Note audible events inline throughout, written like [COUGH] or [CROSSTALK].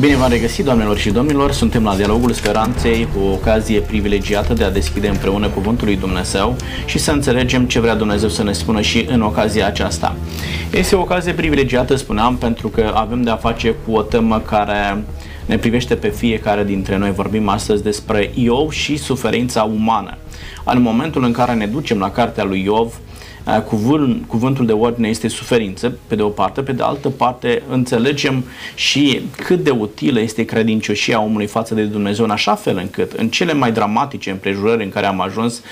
Bine v-am regăsit, doamnelor și domnilor! Suntem la Dialogul Speranței, o ocazie privilegiată de a deschide împreună Cuvântul lui Dumnezeu și să înțelegem ce vrea Dumnezeu să ne spună și în ocazia aceasta. Este o ocazie privilegiată, spuneam, pentru că avem de a face cu o temă care ne privește pe fiecare dintre noi. Vorbim astăzi despre Iov și suferința umană. În momentul în care ne ducem la cartea lui Iov, cuvânt, cuvântul de ordine este suferință, pe de o parte, pe de altă parte înțelegem și cât de utilă este credincioșia omului față de Dumnezeu, în așa fel încât în cele mai dramatice împrejurări în care am ajuns,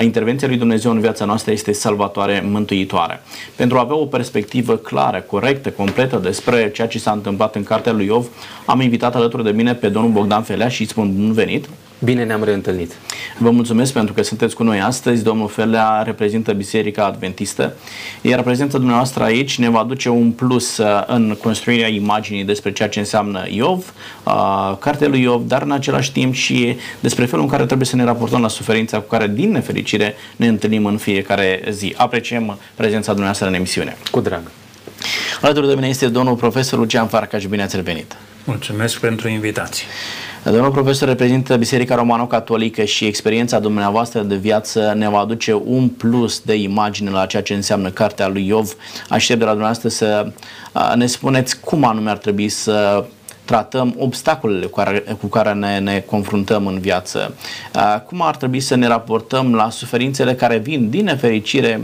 intervenția lui Dumnezeu în viața noastră este salvatoare, mântuitoare. Pentru a avea o perspectivă clară, corectă, completă despre ceea ce s-a întâmplat în cartea lui Iov, am invitat alături de mine pe domnul Bogdan Felea și îi spun bun venit. Bine ne-am reîntâlnit. Vă mulțumesc pentru că sunteți cu noi astăzi. Domnul Felea reprezintă Biserica Adventistă, iar prezența dumneavoastră aici ne va aduce un plus uh, în construirea imaginii despre ceea ce înseamnă Iov, uh, cartea lui Iov, dar în același timp și despre felul în care trebuie să ne raportăm la suferința cu care, din nefericire, ne întâlnim în fiecare zi. Apreciem prezența dumneavoastră în emisiune. Cu drag. Alături de mine este domnul profesor Lucian Farcaș. Bine ați revenit! Mulțumesc pentru invitație. Domnul profesor reprezintă Biserica Romano-Catolică și experiența dumneavoastră de viață ne va aduce un plus de imagine la ceea ce înseamnă cartea lui Iov. Aștept de la dumneavoastră să ne spuneți cum anume ar trebui să tratăm obstacolele cu care, cu care ne, ne confruntăm în viață, cum ar trebui să ne raportăm la suferințele care vin din nefericire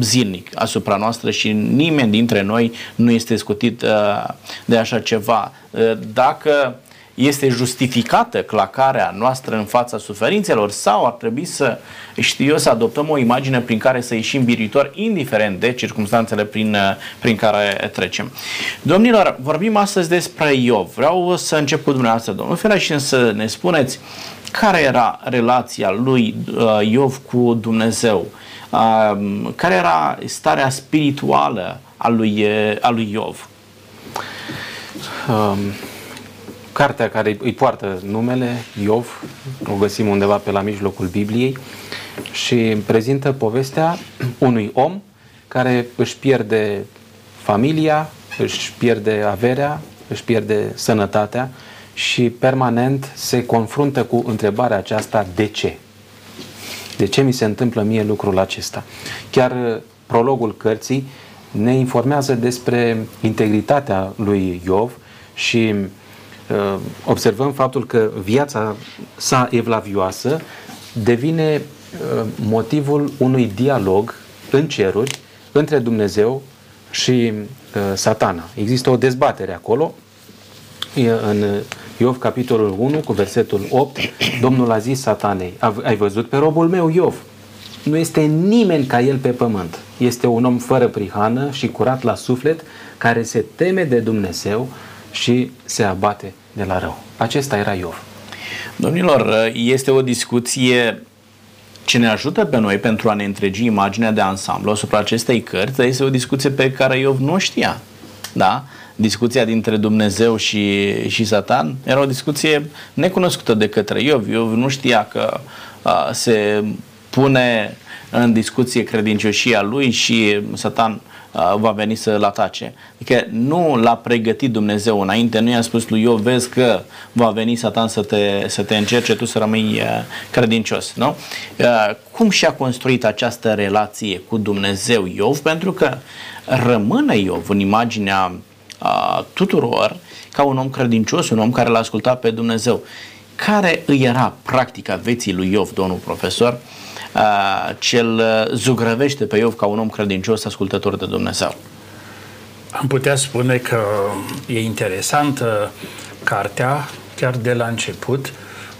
zilnic asupra noastră și nimeni dintre noi nu este scutit de așa ceva. Dacă este justificată clacarea noastră în fața suferințelor sau ar trebui să, știu eu, să adoptăm o imagine prin care să ieșim biritor, indiferent de circunstanțele prin, prin care trecem. Domnilor, vorbim astăzi despre Iov. Vreau să încep cu dumneavoastră, domnul Fera, și să ne spuneți care era relația lui uh, Iov cu Dumnezeu, uh, care era starea spirituală a lui, a lui Iov. Um cartea care îi poartă numele, Iov, o găsim undeva pe la mijlocul Bibliei și prezintă povestea unui om care își pierde familia, își pierde averea, își pierde sănătatea și permanent se confruntă cu întrebarea aceasta de ce? De ce mi se întâmplă mie lucrul acesta? Chiar uh, prologul cărții ne informează despre integritatea lui Iov și Uh, observăm faptul că viața sa evlavioasă devine uh, motivul unui dialog în ceruri între Dumnezeu și uh, satana. Există o dezbatere acolo. În Iov, capitolul 1, cu versetul 8, Domnul a zis satanei, ai văzut pe robul meu Iov? Nu este nimeni ca el pe pământ. Este un om fără prihană și curat la suflet, care se teme de Dumnezeu și se abate de la rău. Acesta era Iov. Domnilor, este o discuție ce ne ajută pe noi pentru a ne întregi imaginea de ansamblu asupra acestei cărți, este o discuție pe care Iov nu știa. Da? Discuția dintre Dumnezeu și, și Satan era o discuție necunoscută de către Iov. Iov nu știa că a, se pune în discuție credincioșia lui și Satan va veni să-l atace. Adică nu l-a pregătit Dumnezeu înainte, nu i-a spus lui Iov, vezi că va veni Satan să te, să te încerce, tu să rămâi credincios. Nu? Cum și-a construit această relație cu Dumnezeu Iov? Pentru că rămâne Iov în imaginea tuturor ca un om credincios, un om care l-a ascultat pe Dumnezeu. Care îi era practica vieții lui Iov, domnul profesor, cel zugrăvește pe Iov ca un om credincios, ascultător de Dumnezeu. Am putea spune că e interesantă cartea, chiar de la început,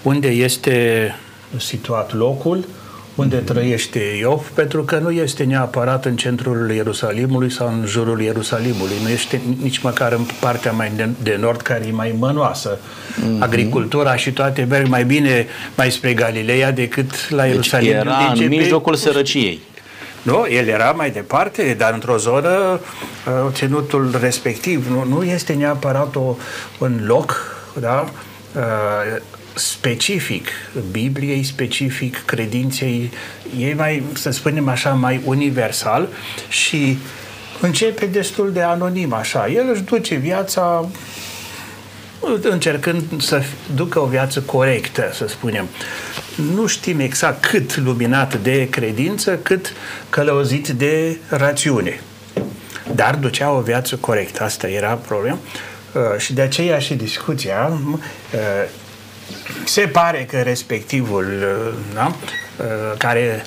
unde este situat locul, unde trăiește Iov, pentru că nu este neapărat în centrul Ierusalimului sau în jurul Ierusalimului, nu este nici măcar în partea mai de, de nord, care e mai mănoasă. Mm-hmm. Agricultura și toate merg mai bine mai spre Galileea decât la deci Ierusalim. Deci era în mijlocul sărăciei. Nu, el era mai departe, dar într-o zonă, uh, ținutul respectiv nu, nu este neapărat o, un loc, da? Uh, specific Bibliei, specific credinței, e mai, să spunem așa, mai universal și începe destul de anonim așa. El își duce viața încercând să ducă o viață corectă, să spunem. Nu știm exact cât luminat de credință, cât călăuzit de rațiune. Dar ducea o viață corectă. Asta era problema. Uh, și de aceea și discuția uh, se pare că respectivul uh, da, care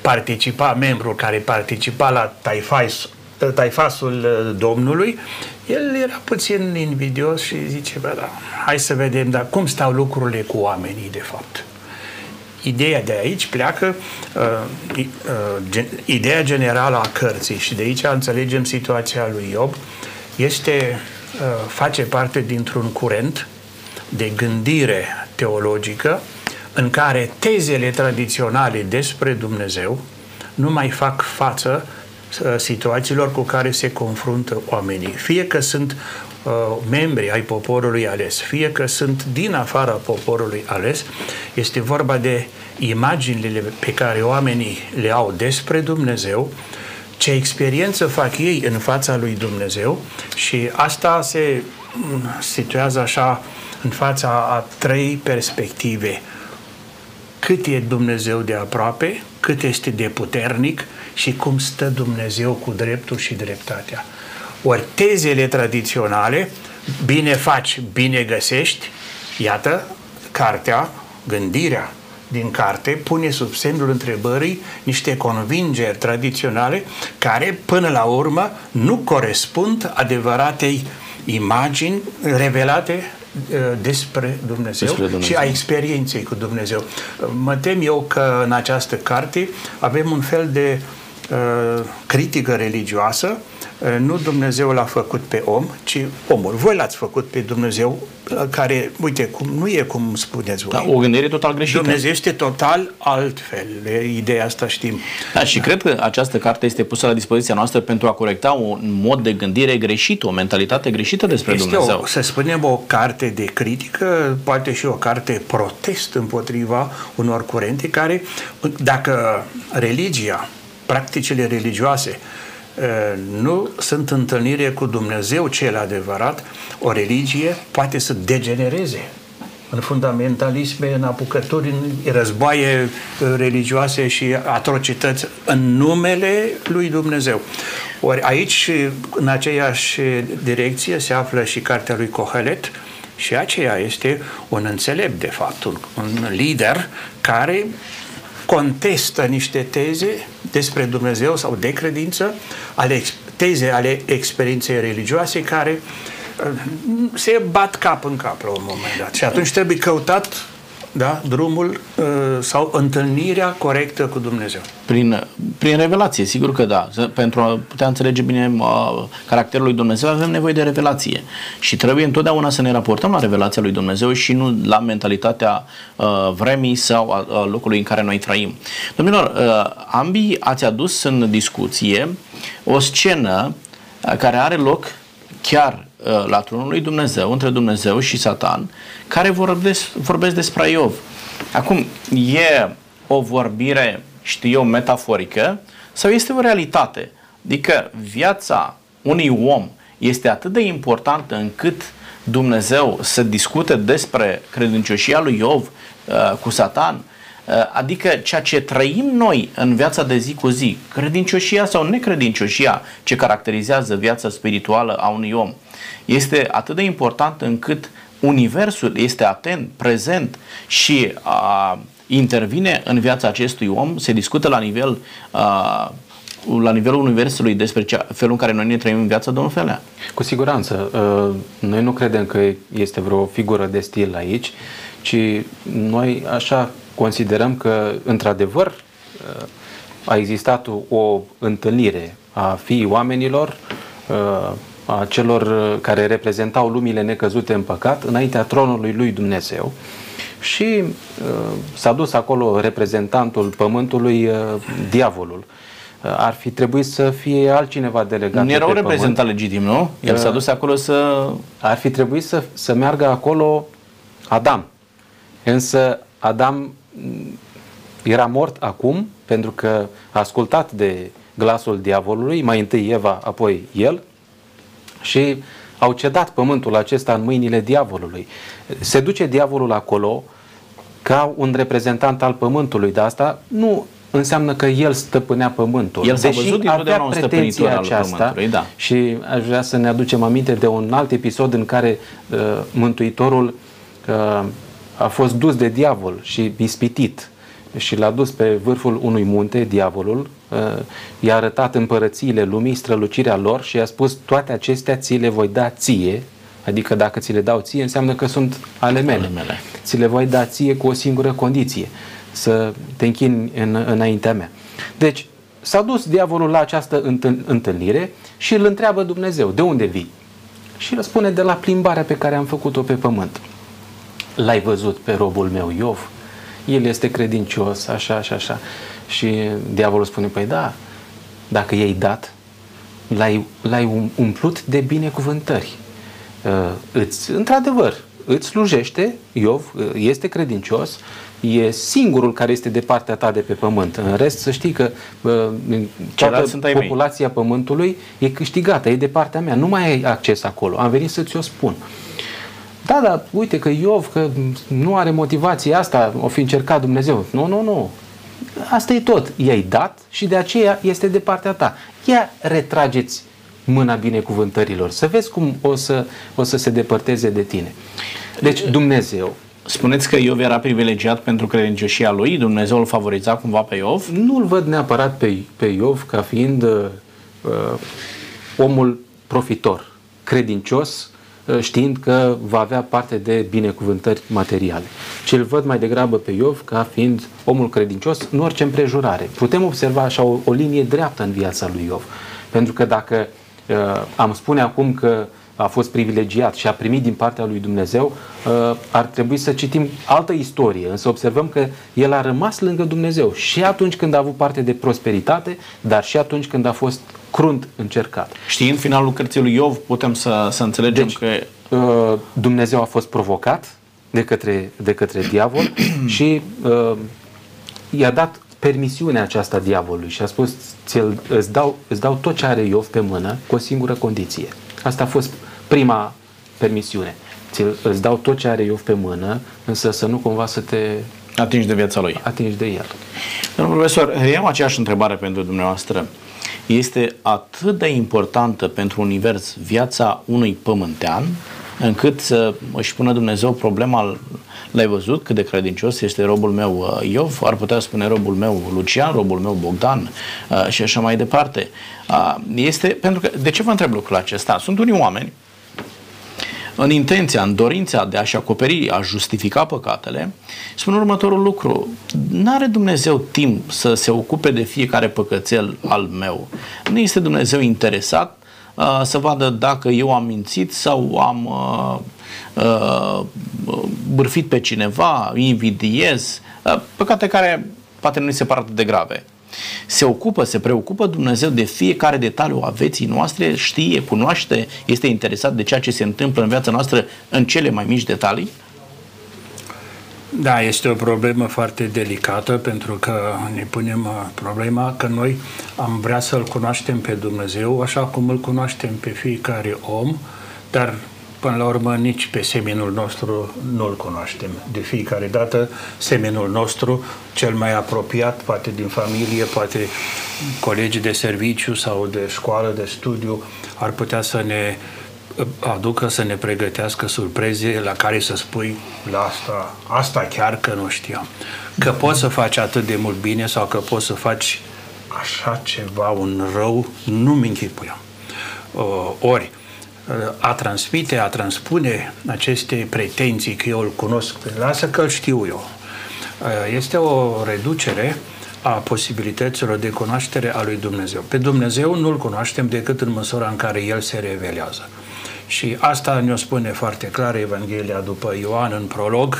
participa, membrul care participa la taifas, taifasul Domnului, el era puțin invidios și zice, bă, da, hai să vedem, dar cum stau lucrurile cu oamenii, de fapt. Ideea de aici pleacă, uh, uh, gen, ideea generală a cărții și de aici înțelegem situația lui Iob, este, uh, face parte dintr-un curent de gândire teologică în care tezele tradiționale despre Dumnezeu nu mai fac față uh, situațiilor cu care se confruntă oamenii. Fie că sunt uh, membri ai poporului ales, fie că sunt din afara poporului ales, este vorba de imaginile pe care oamenii le au despre Dumnezeu, ce experiență fac ei în fața lui Dumnezeu și asta se mm, situează așa în fața a trei perspective cât e Dumnezeu de aproape, cât este de puternic și cum stă Dumnezeu cu dreptul și dreptatea. Ori tezele tradiționale, bine faci, bine găsești, iată, cartea, gândirea din carte pune sub semnul întrebării niște convingeri tradiționale care, până la urmă, nu corespund adevăratei imagini revelate Uh, despre Dumnezeu, despre Dumnezeu și a experienței cu Dumnezeu. Mă tem eu că în această carte avem un fel de uh, critică religioasă Eh, nu Dumnezeu l-a făcut pe om, ci omul. Voi l-ați făcut pe Dumnezeu, eh, care, uite, cum, nu e cum spuneți voi. Da, o gândire total greșită. Dumnezeu este total altfel. Ideea asta știm. Da, și da. cred că această carte este pusă la dispoziția noastră pentru a corecta un mod de gândire greșit, o mentalitate greșită despre este Dumnezeu. O, să spunem o carte de critică, poate și o carte protest împotriva unor curente care, dacă religia, practicile religioase, nu sunt întâlnire cu Dumnezeu cel adevărat, o religie poate să degenereze în fundamentalisme, în apucături, în războaie religioase și atrocități în numele lui Dumnezeu. Ori aici, în aceeași direcție, se află și cartea lui Cohelet, și aceea este un înțelept, de fapt, un, un lider care contestă niște teze despre Dumnezeu sau de credință, ale, teze ale experienței religioase care uh, se bat cap în cap la un moment dat. Și atunci trebuie căutat da, drumul uh, sau întâlnirea corectă cu Dumnezeu. Prin, prin revelație, sigur că da. Pentru a putea înțelege bine uh, caracterul lui Dumnezeu avem nevoie de revelație. Și trebuie întotdeauna să ne raportăm la revelația lui Dumnezeu și nu la mentalitatea uh, vremii sau a, a locului în care noi trăim. Domnilor, uh, ambii ați adus în discuție o scenă uh, care are loc chiar uh, la tronul lui Dumnezeu, între Dumnezeu și Satan, care vorbesc, vorbesc despre Iov. Acum, e o vorbire, știu eu, metaforică sau este o realitate? Adică viața unui om este atât de importantă încât Dumnezeu să discute despre credincioșia lui Iov uh, cu Satan, uh, adică ceea ce trăim noi în viața de zi cu zi, credincioșia sau necredincioșia ce caracterizează viața spirituală a unui om, este atât de important încât Universul este atent, prezent și a, intervine în viața acestui om, se discută la nivel a, la nivelul Universului despre cea, felul în care noi ne trăim în viața, domnul Felea? Cu siguranță. Noi nu credem că este vreo figură de stil aici, ci noi așa considerăm că, într-adevăr, a existat o întâlnire a fiii oamenilor a celor uh, care reprezentau lumile necăzute în păcat înaintea tronului lui Dumnezeu și uh, s-a dus acolo reprezentantul pământului, uh, diavolul. Uh, ar fi trebuit să fie altcineva delegat. Nu era un reprezentant legitim, nu? El uh, s-a dus acolo să... Ar fi trebuit să, să meargă acolo Adam. Însă Adam mm, era mort acum pentru că a ascultat de glasul diavolului, mai întâi Eva, apoi el, și au cedat pământul acesta în mâinile diavolului. Se duce diavolul acolo ca un reprezentant al pământului, dar asta nu înseamnă că el stăpânea pământul. El s-a Deși văzut avea un pretenția al aceasta pământului, da. și aș vrea să ne aducem aminte de un alt episod în care uh, Mântuitorul uh, a fost dus de diavol și ispitit și l-a dus pe vârful unui munte, diavolul, uh, i-a arătat împărățiile lumii, strălucirea lor și i-a spus toate acestea ți le voi da ție, adică dacă ți le dau ție înseamnă că sunt ale mele. Ale mele. Ți le voi da ție cu o singură condiție, să te închini în, înaintea mea. Deci s-a dus diavolul la această întâlnire și îl întreabă Dumnezeu, de unde vii? Și răspunde de la plimbarea pe care am făcut-o pe pământ. L-ai văzut pe robul meu Iov? El este credincios, așa și așa. Și diavolul spune, păi da, dacă i-ai dat, l-ai, l-ai um, umplut de binecuvântări. Uh, îți, într-adevăr, îți slujește, Iov uh, este credincios, e singurul care este de partea ta de pe pământ. În rest, să știi că uh, toată populația mei. pământului e câștigată, e de partea mea. Nu mai ai acces acolo. Am venit să ți-o spun. Da, dar uite că Iov că nu are motivație asta, o fi încercat Dumnezeu. Nu, nu, nu. Asta e tot. I-ai dat și de aceea este de partea ta. Ia retrageți mâna binecuvântărilor. Să vezi cum o să, o să se depărteze de tine. Deci Dumnezeu Spuneți că Iov era privilegiat pentru credincioșia lui? Dumnezeu îl favoriza cumva pe Iov? Nu-l văd neapărat pe, pe Iov ca fiind uh, uh omul profitor, credincios, uh, știind că va avea parte de binecuvântări materiale. Ce îl văd mai degrabă pe Iov ca fiind omul credincios în orice împrejurare. Putem observa așa o, o linie dreaptă în viața lui Iov. Pentru că dacă uh, am spune acum că a fost privilegiat și a primit din partea lui Dumnezeu, uh, ar trebui să citim altă istorie, însă observăm că el a rămas lângă Dumnezeu și atunci când a avut parte de prosperitate, dar și atunci când a fost crunt încercat. Știind finalul cărții lui Iov, putem să, să înțelegem deci, că... Uh, Dumnezeu a fost provocat de către, de către diavol [CLEARS THROAT] și uh, i-a dat permisiunea aceasta diavolului și a spus îți dau, îți dau tot ce are Iov pe mână cu o singură condiție. Asta a fost prima permisiune. ți îți dau tot ce are Iov pe mână, însă să nu cumva să te atingi de viața lui. Atingi de el. Domnul profesor, reiau aceeași întrebare pentru dumneavoastră. Este atât de importantă pentru univers viața unui pământean, încât să își pună Dumnezeu problema L-ai văzut cât de credincios este robul meu uh, Iov, ar putea spune robul meu Lucian, robul meu Bogdan uh, și așa mai departe. Uh, este pentru că, de ce vă întreb lucrul acesta? Sunt unii oameni în intenția, în dorința de a-și acoperi, a justifica păcatele, spun următorul lucru. N-are Dumnezeu timp să se ocupe de fiecare păcățel al meu. Nu este Dumnezeu interesat uh, să vadă dacă eu am mințit sau am uh, uh, bârfit pe cineva, invidiez, uh, păcate care poate nu se pare atât de grave. Se ocupă, se preocupă Dumnezeu de fiecare detaliu a vieții noastre, știe, cunoaște, este interesat de ceea ce se întâmplă în viața noastră în cele mai mici detalii? Da, este o problemă foarte delicată pentru că ne punem uh, problema că noi am vrea să-L cunoaștem pe Dumnezeu așa cum îl cunoaștem pe fiecare om, dar Până la urmă, nici pe seminul nostru nu-l cunoaștem. De fiecare dată, seminul nostru, cel mai apropiat, poate din familie, poate colegi de serviciu sau de școală, de studiu, ar putea să ne aducă să ne pregătească surprize la care să spui la asta, asta chiar că nu știam. Că poți să faci atât de mult bine sau că poți să faci așa ceva, un rău, nu-mi închipuiam. Ori, a transmite, a transpune aceste pretenții că eu îl cunosc, lasă că îl știu eu. Este o reducere a posibilităților de cunoaștere a lui Dumnezeu. Pe Dumnezeu nu-L cunoaștem decât în măsura în care El se revelează. Și asta ne-o spune foarte clar Evanghelia după Ioan în prolog.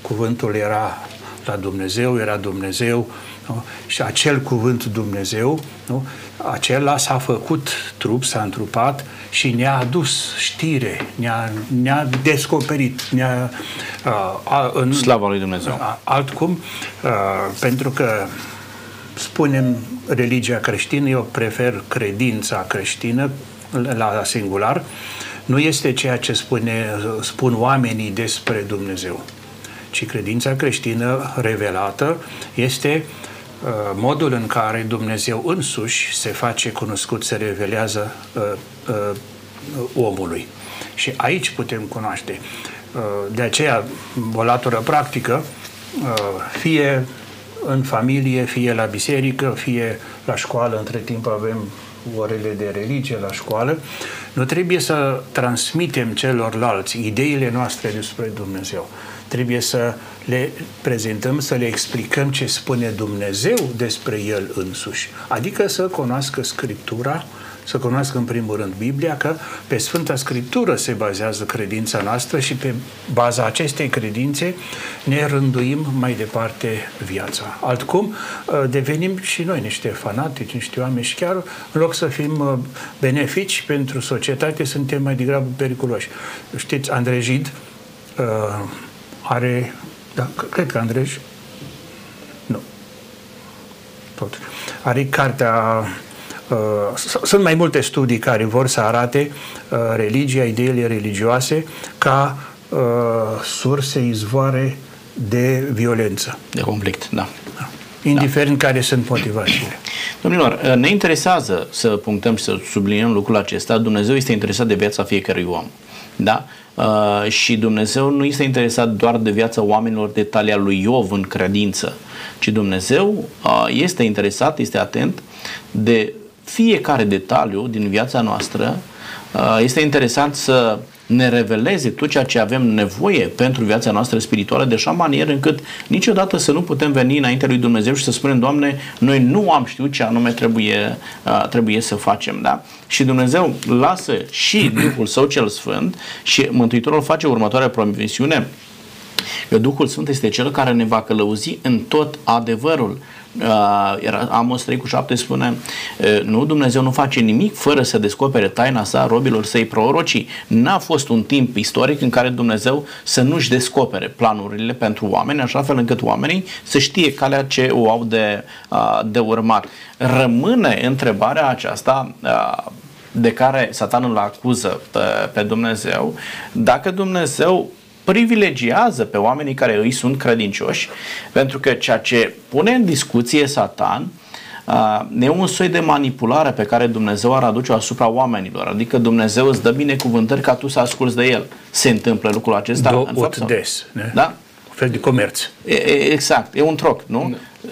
Cuvântul era la Dumnezeu, era Dumnezeu nu? și acel cuvânt Dumnezeu, nu? acela s-a făcut trup, s-a întrupat și ne-a adus știre, ne-a, ne-a descoperit, ne-a... Uh, în, Slava lui Dumnezeu. Uh, altcum, uh, pentru că spunem religia creștină, eu prefer credința creștină la singular, nu este ceea ce spune, spun oamenii despre Dumnezeu, ci credința creștină revelată este uh, modul în care Dumnezeu însuși se face cunoscut, se revelează uh, uh, omului. Și aici putem cunoaște. Uh, de aceea, o latură practică, uh, fie în familie, fie la biserică, fie la școală, între timp avem orele de religie la școală, nu trebuie să transmitem celorlalți ideile noastre despre Dumnezeu. Trebuie să le prezentăm, să le explicăm ce spune Dumnezeu despre El însuși. Adică să cunoască Scriptura, să cunoască în primul rând Biblia, că pe Sfânta Scriptură se bazează credința noastră și pe baza acestei credințe ne rânduim mai departe viața. Altcum, ă, devenim și noi niște fanatici, niște oameni și chiar în loc să fim ă, benefici pentru societate, suntem mai degrabă periculoși. Știți, Andrej Gid ă, are, da, cred că Andrej, nu, tot, are cartea Uh, sunt mai multe studii care vor să arate uh, religia, ideile religioase ca uh, surse izvoare de violență. De conflict, da. da. Indiferent da. care sunt motivațiile. [CLEARS THROAT] Domnilor, ne interesează să punctăm și să subliniem lucrul acesta. Dumnezeu este interesat de viața fiecărui om. Da? Uh, și Dumnezeu nu este interesat doar de viața oamenilor de talia lui Iov în credință, ci Dumnezeu uh, este interesat, este atent de fiecare detaliu din viața noastră uh, este interesant să ne reveleze tot ceea ce avem nevoie pentru viața noastră spirituală de așa manieră încât niciodată să nu putem veni înaintea lui Dumnezeu și să spunem, Doamne, noi nu am știut ce anume trebuie, uh, trebuie să facem. Da? Și Dumnezeu lasă și [CLEARS THROAT] Duhul Său cel Sfânt și Mântuitorul face următoarea promisiune că Duhul Sfânt este Cel care ne va călăuzi în tot adevărul uh, era, Amos 3 cu 7 spune uh, nu, Dumnezeu nu face nimic fără să descopere taina sa robilor săi prorocii. N-a fost un timp istoric în care Dumnezeu să nu-și descopere planurile pentru oameni, așa fel încât oamenii să știe calea ce o au de, uh, de urmat. Rămâne întrebarea aceasta uh, de care satan îl acuză pe, pe Dumnezeu, dacă Dumnezeu privilegiază pe oamenii care îi sunt credincioși, pentru că ceea ce pune în discuție Satan uh, e un soi de manipulare pe care Dumnezeu ar aduce asupra oamenilor. Adică Dumnezeu îți dă binecuvântări ca tu să asculți de El. Se întâmplă lucrul acesta? Do- în fapt, des. Ne? Da? Un fel de comerț. E, exact. E un troc, nu? Da.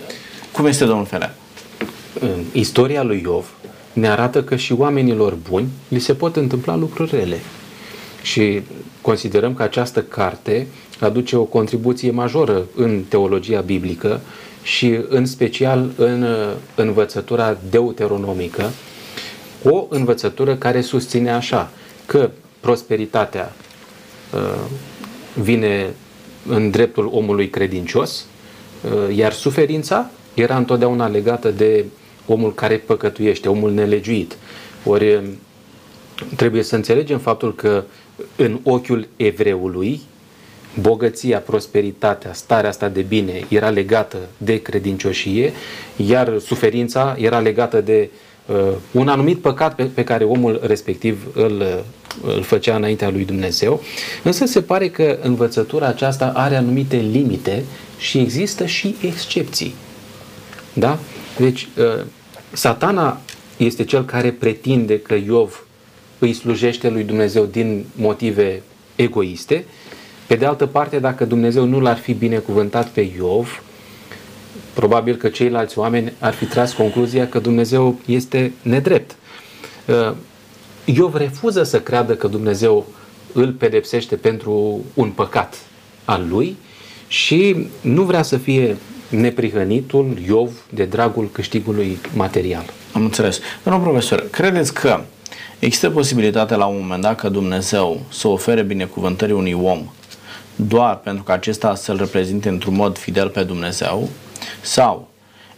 Cum este, domnul Fele? Istoria lui Iov ne arată că și oamenilor buni li se pot întâmpla lucruri rele. Și considerăm că această carte aduce o contribuție majoră în teologia biblică și în special în uh, învățătura deuteronomică, o învățătură care susține așa că prosperitatea uh, vine în dreptul omului credincios, uh, iar suferința era întotdeauna legată de omul care păcătuiește, omul nelegiuit. Ori trebuie să înțelegem faptul că în ochiul evreului, bogăția, prosperitatea, starea asta de bine era legată de credincioșie, iar suferința era legată de uh, un anumit păcat pe, pe care omul respectiv îl, îl făcea înaintea lui Dumnezeu. Însă se pare că învățătura aceasta are anumite limite și există și excepții. Da? Deci, uh, satana este cel care pretinde că Iov îi slujește lui Dumnezeu din motive egoiste. Pe de altă parte, dacă Dumnezeu nu l-ar fi binecuvântat pe Iov, probabil că ceilalți oameni ar fi tras concluzia că Dumnezeu este nedrept. Uh, Iov refuză să creadă că Dumnezeu îl pedepsește pentru un păcat al lui și nu vrea să fie neprihănitul Iov de dragul câștigului material. Am înțeles. Domnul profesor, credeți că Există posibilitatea la un moment dat ca Dumnezeu să ofere binecuvântări unui om doar pentru că acesta să-l reprezinte într-un mod fidel pe Dumnezeu? Sau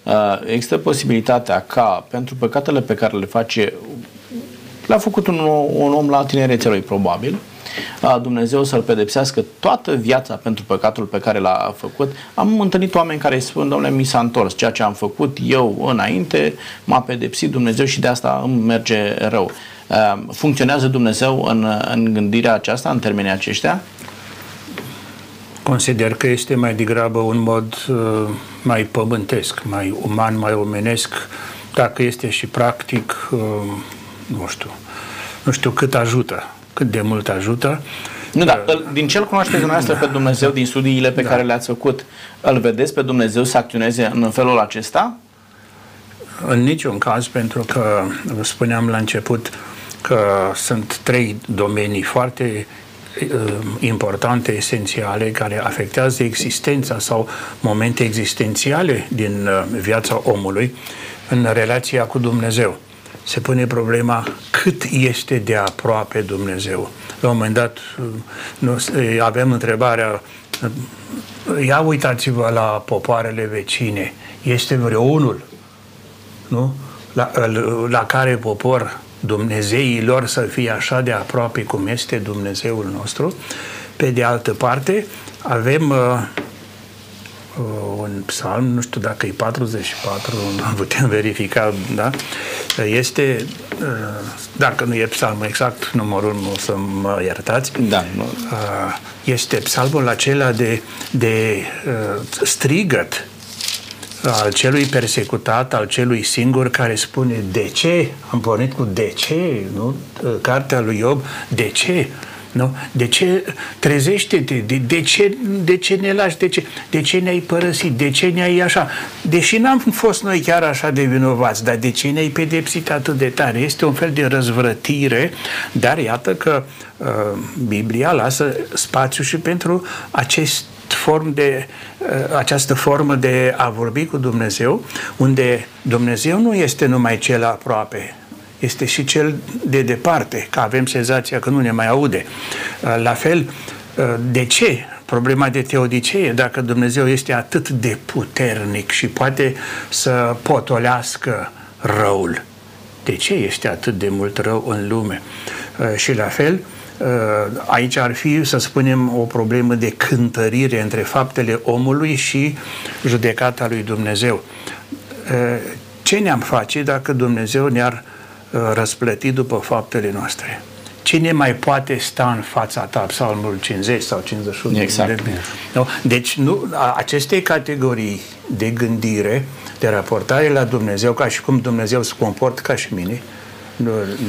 uh, există posibilitatea ca pentru păcatele pe care le face le-a făcut un, un om la tinerețea lui probabil Dumnezeu să-l pedepsească toată viața pentru păcatul pe care l-a făcut. Am întâlnit oameni care îi spun, domnule, mi s-a întors ceea ce am făcut eu înainte, m-a pedepsit Dumnezeu și de asta îmi merge rău. Funcționează Dumnezeu în, în gândirea aceasta, în termenii aceștia? Consider că este mai degrabă un mod uh, mai pământesc, mai uman, mai omenesc, dacă este și practic, uh, nu știu, nu știu cât ajută, cât de mult ajută. Nu, da, din ce îl cunoașteți dumneavoastră da, pe Dumnezeu, da, din studiile pe da. care le-ați făcut, îl vedeți pe Dumnezeu să acționeze în felul acesta? În niciun caz, pentru că spuneam la început că sunt trei domenii foarte Uh, importante, esențiale, care afectează existența sau momente existențiale din uh, viața omului în relația cu Dumnezeu. Se pune problema cât este de aproape Dumnezeu. La un moment dat uh, nu, avem întrebarea ia uitați-vă la popoarele vecine. Este vreunul nu? La, la care popor Dumnezeii lor să fie așa de aproape cum este Dumnezeul nostru. Pe de altă parte, avem uh, uh, un psalm, nu știu dacă e 44, nu [LAUGHS] putem verifica, da? Este, uh, dacă nu e psalmul exact, numărul nu să mă iertați, da, nu. Uh, este psalmul acela de, de uh, strigăt al celui persecutat, al celui singur care spune de ce, am pornit cu de ce, nu? Cartea lui Iob, de ce? Nu? De ce trezește-te? De, de, ce, de ce ne lași? De ce, de ce ne-ai părăsit? De ce ne-ai așa? Deși n-am fost noi chiar așa de vinovați, dar de ce ne-ai pedepsit atât de tare? Este un fel de răzvrătire, dar iată că uh, Biblia lasă spațiu și pentru acest form de, uh, această formă de a vorbi cu Dumnezeu, unde Dumnezeu nu este numai cel aproape, este și cel de departe, că avem senzația că nu ne mai aude. Uh, la fel, uh, de ce? Problema de teodicee, dacă Dumnezeu este atât de puternic și poate să potolească răul, de ce este atât de mult rău în lume? Și la fel, Uh, aici ar fi, să spunem, o problemă de cântărire între faptele omului și judecata lui Dumnezeu. Uh, ce ne-am face dacă Dumnezeu ne-ar uh, răsplăti după faptele noastre? Cine mai poate sta în fața ta, psalmul 50 sau 51? Exact. De, nu? Deci nu, aceste categorii de gândire, de raportare la Dumnezeu, ca și cum Dumnezeu se comportă ca și mine,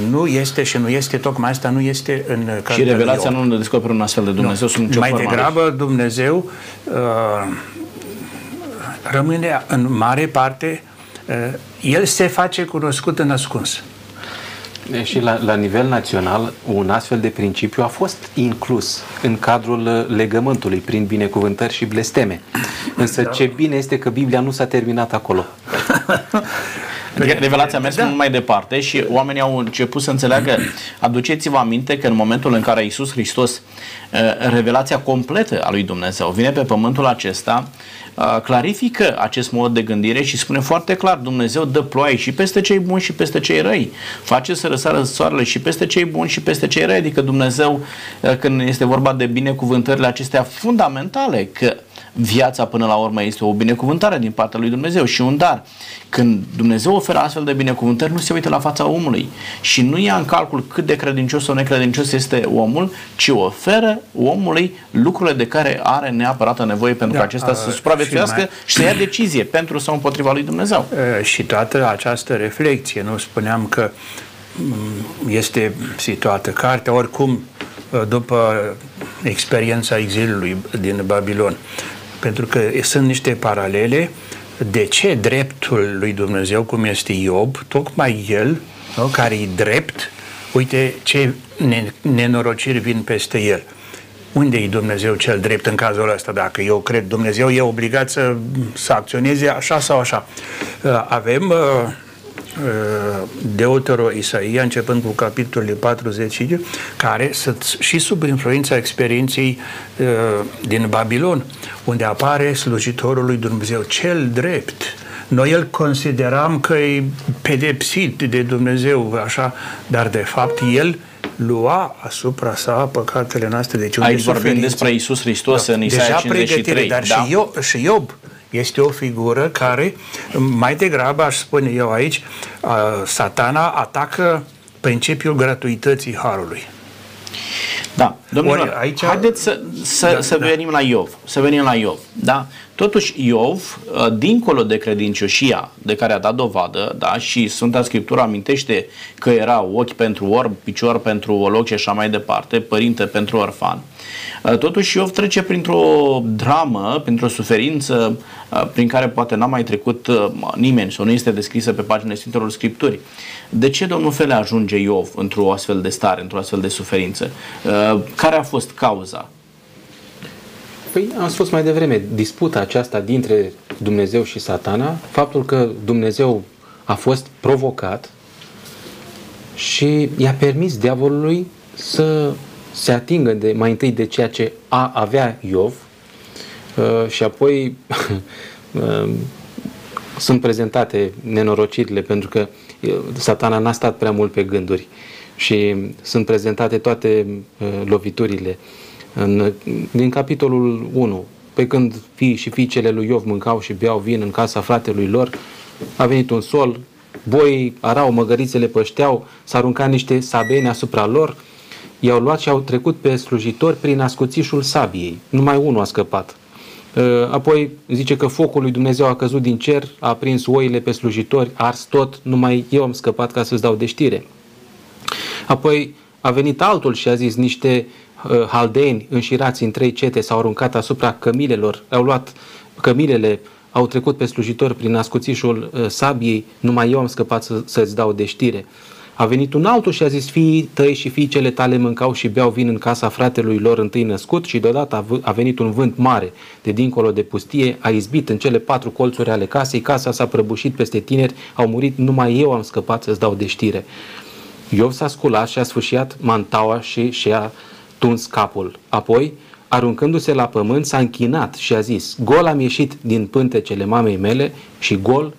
nu este și nu este, tocmai asta nu este în Cartea Și revelația nu descoperă un astfel de Dumnezeu nu. sub Mai degrabă Dumnezeu uh, rămâne în mare parte, uh, El se face cunoscut în ascuns. Și la, la nivel național, un astfel de principiu a fost inclus în cadrul legământului prin binecuvântări și blesteme. Însă da. ce bine este că Biblia nu s-a terminat acolo. Revelația a mers da. mult mai departe și oamenii au început să înțeleagă. Aduceți-vă aminte că în momentul în care Iisus Hristos, uh, revelația completă a lui Dumnezeu, vine pe pământul acesta, uh, clarifică acest mod de gândire și spune foarte clar, Dumnezeu dă ploaie și peste cei buni și peste cei răi. Face să răsară soarele și peste cei buni și peste cei răi. Adică Dumnezeu, uh, când este vorba de binecuvântările acestea fundamentale, că viața până la urmă este o binecuvântare din partea lui Dumnezeu și un dar. Când Dumnezeu oferă astfel de binecuvântări, nu se uită la fața omului și nu ia în calcul cât de credincios sau necredincios este omul, ci oferă omului lucrurile de care are neapărat nevoie pentru da, ca acesta să supraviețuiască și, mai... și să ia decizie pentru sau împotriva lui Dumnezeu. Și toată această reflexie, nu spuneam că mm, este situată cartea, oricum după experiența exilului din Babilon pentru că sunt niște paralele de ce dreptul lui Dumnezeu, cum este Iob, tocmai el, nu, care e drept, uite ce nenorociri vin peste el. Unde e Dumnezeu cel drept în cazul ăsta? Dacă eu cred Dumnezeu, e obligat să, să acționeze așa sau așa. Uh, avem uh, Uh, Deutero Isaia, începând cu capitolul 40, care sunt și sub influența experienței uh, din Babilon, unde apare slujitorul lui Dumnezeu cel drept. Noi îl consideram că e pedepsit de Dumnezeu, așa, dar de fapt el lua asupra sa păcatele noastre. Deci Aici vorbim despre Isus Hristos da. în Isaia Deja 53. Dar da. și, Iob, și Iob este o figură care, mai degrabă, aș spune eu aici, satana atacă principiul gratuității Harului. Da, domnilor, aici... haideți să, să, da, să da. venim la Iov. Să venim la Iov. Da? Totuși, Iov, uh, dincolo de credincioșia de care a dat dovadă, da, și Sfânta Scriptură amintește că era ochi pentru orb, picior pentru loc și așa mai departe, părinte pentru orfan, uh, totuși Iov trece printr-o dramă, printr-o suferință uh, prin care poate n-a mai trecut nimeni sau nu este descrisă pe paginile Sfintelor Scripturi. De ce, domnul Fele, ajunge Iov într-o astfel de stare, într-o astfel de suferință? Care a fost cauza? Păi am spus mai devreme, disputa aceasta dintre Dumnezeu și satana, faptul că Dumnezeu a fost provocat și i-a permis diavolului să se atingă de, mai întâi de ceea ce a avea Iov uh, și apoi [LAUGHS] uh, sunt prezentate nenorocirile pentru că uh, satana n-a stat prea mult pe gânduri și sunt prezentate toate uh, loviturile în, din capitolul 1, pe când fii și fiicele lui Iov mâncau și beau vin în casa fratelui lor, a venit un sol, boii arau, măgărițele pășteau, s-a aruncat niște sabeni asupra lor, i-au luat și au trecut pe slujitori prin ascuțișul sabiei. Numai unul a scăpat. Ă, apoi zice că focul lui Dumnezeu a căzut din cer, a prins oile pe slujitori, a ars tot, numai eu am scăpat ca să-ți dau de știre. Apoi a venit altul și a zis niște Uh, haldeeni înșirați în trei cete s-au aruncat asupra cămilelor, au luat cămilele, au trecut pe slujitori prin ascuțișul uh, sabiei, numai eu am scăpat să, să-ți dau de știre. A venit un altul și a zis, fiii tăi și fiicele tale mâncau și beau vin în casa fratelui lor întâi născut și deodată a venit un vânt mare de dincolo de pustie, a izbit în cele patru colțuri ale casei, casa s-a prăbușit peste tineri, au murit, numai eu am scăpat să-ți dau de știre. Iov s-a sculat și a sfâșiat mantaua și și-a tuns capul. Apoi, aruncându-se la pământ, s-a închinat și a zis, gol am ieșit din pântecele mamei mele și gol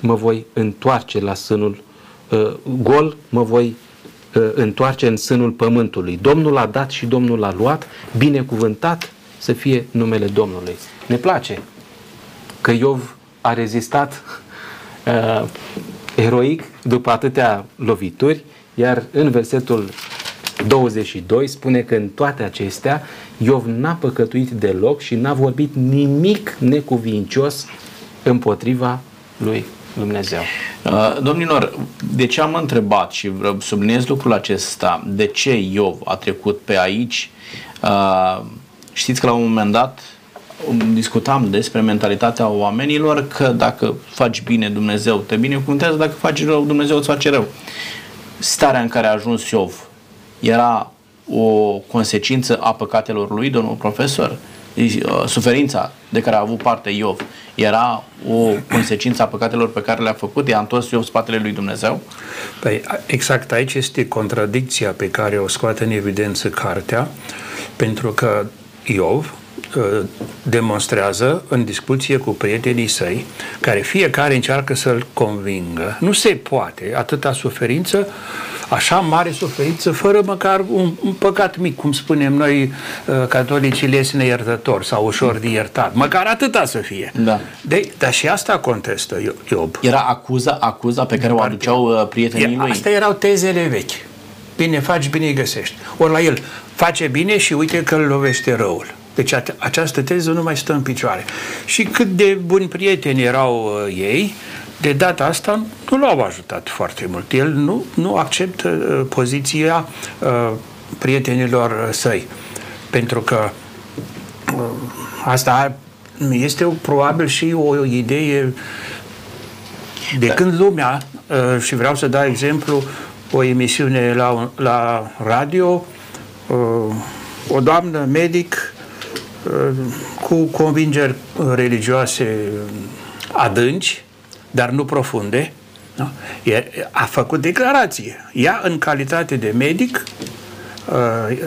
mă voi întoarce la sânul, uh, gol mă voi uh, întoarce în sânul pământului. Domnul a dat și Domnul a luat, binecuvântat să fie numele Domnului. Ne place că Iov a rezistat uh, eroic după atâtea lovituri, iar în versetul 22 spune că în toate acestea Iov n-a păcătuit deloc și n-a vorbit nimic necuvincios împotriva lui Dumnezeu. Uh, domnilor, de ce am întrebat și subliniez lucrul acesta, de ce Iov a trecut pe aici? Uh, știți că la un moment dat um, discutam despre mentalitatea oamenilor că dacă faci bine Dumnezeu te binecuvântează, dacă faci rău Dumnezeu îți face rău. Starea în care a ajuns Iov era o consecință a păcatelor lui, domnul profesor? Uh, suferința de care a avut parte Iov era o consecință a păcatelor pe care le-a făcut? I-a întors Iov spatele lui Dumnezeu? Păi, exact aici este contradicția pe care o scoate în evidență cartea, pentru că Iov uh, demonstrează în discuție cu prietenii săi, care fiecare încearcă să-l convingă. Nu se poate, atâta suferință așa mare suferință fără măcar un, un păcat mic, cum spunem noi uh, catolicii les neiertător sau ușor de iertat. Măcar atâta să fie. Da. De, dar și asta contestă Iob. Era acuza, acuza pe care o aduceau uh, prietenii lui. Asta erau tezele vechi. Bine faci, bine îi găsești. Ori la el face bine și uite că îl lovește răul. Deci această teză nu mai stă în picioare. Și cât de buni prieteni erau uh, ei, de data asta nu l-au ajutat foarte mult. El nu, nu acceptă uh, poziția uh, prietenilor săi. Pentru că uh, asta este probabil și o idee de da. când lumea, uh, și vreau să dau exemplu, o emisiune la, la radio, uh, o doamnă medic uh, cu convingeri religioase adânci, dar nu profunde, da? a făcut declarație. Ea, în calitate de medic, uh,